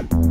you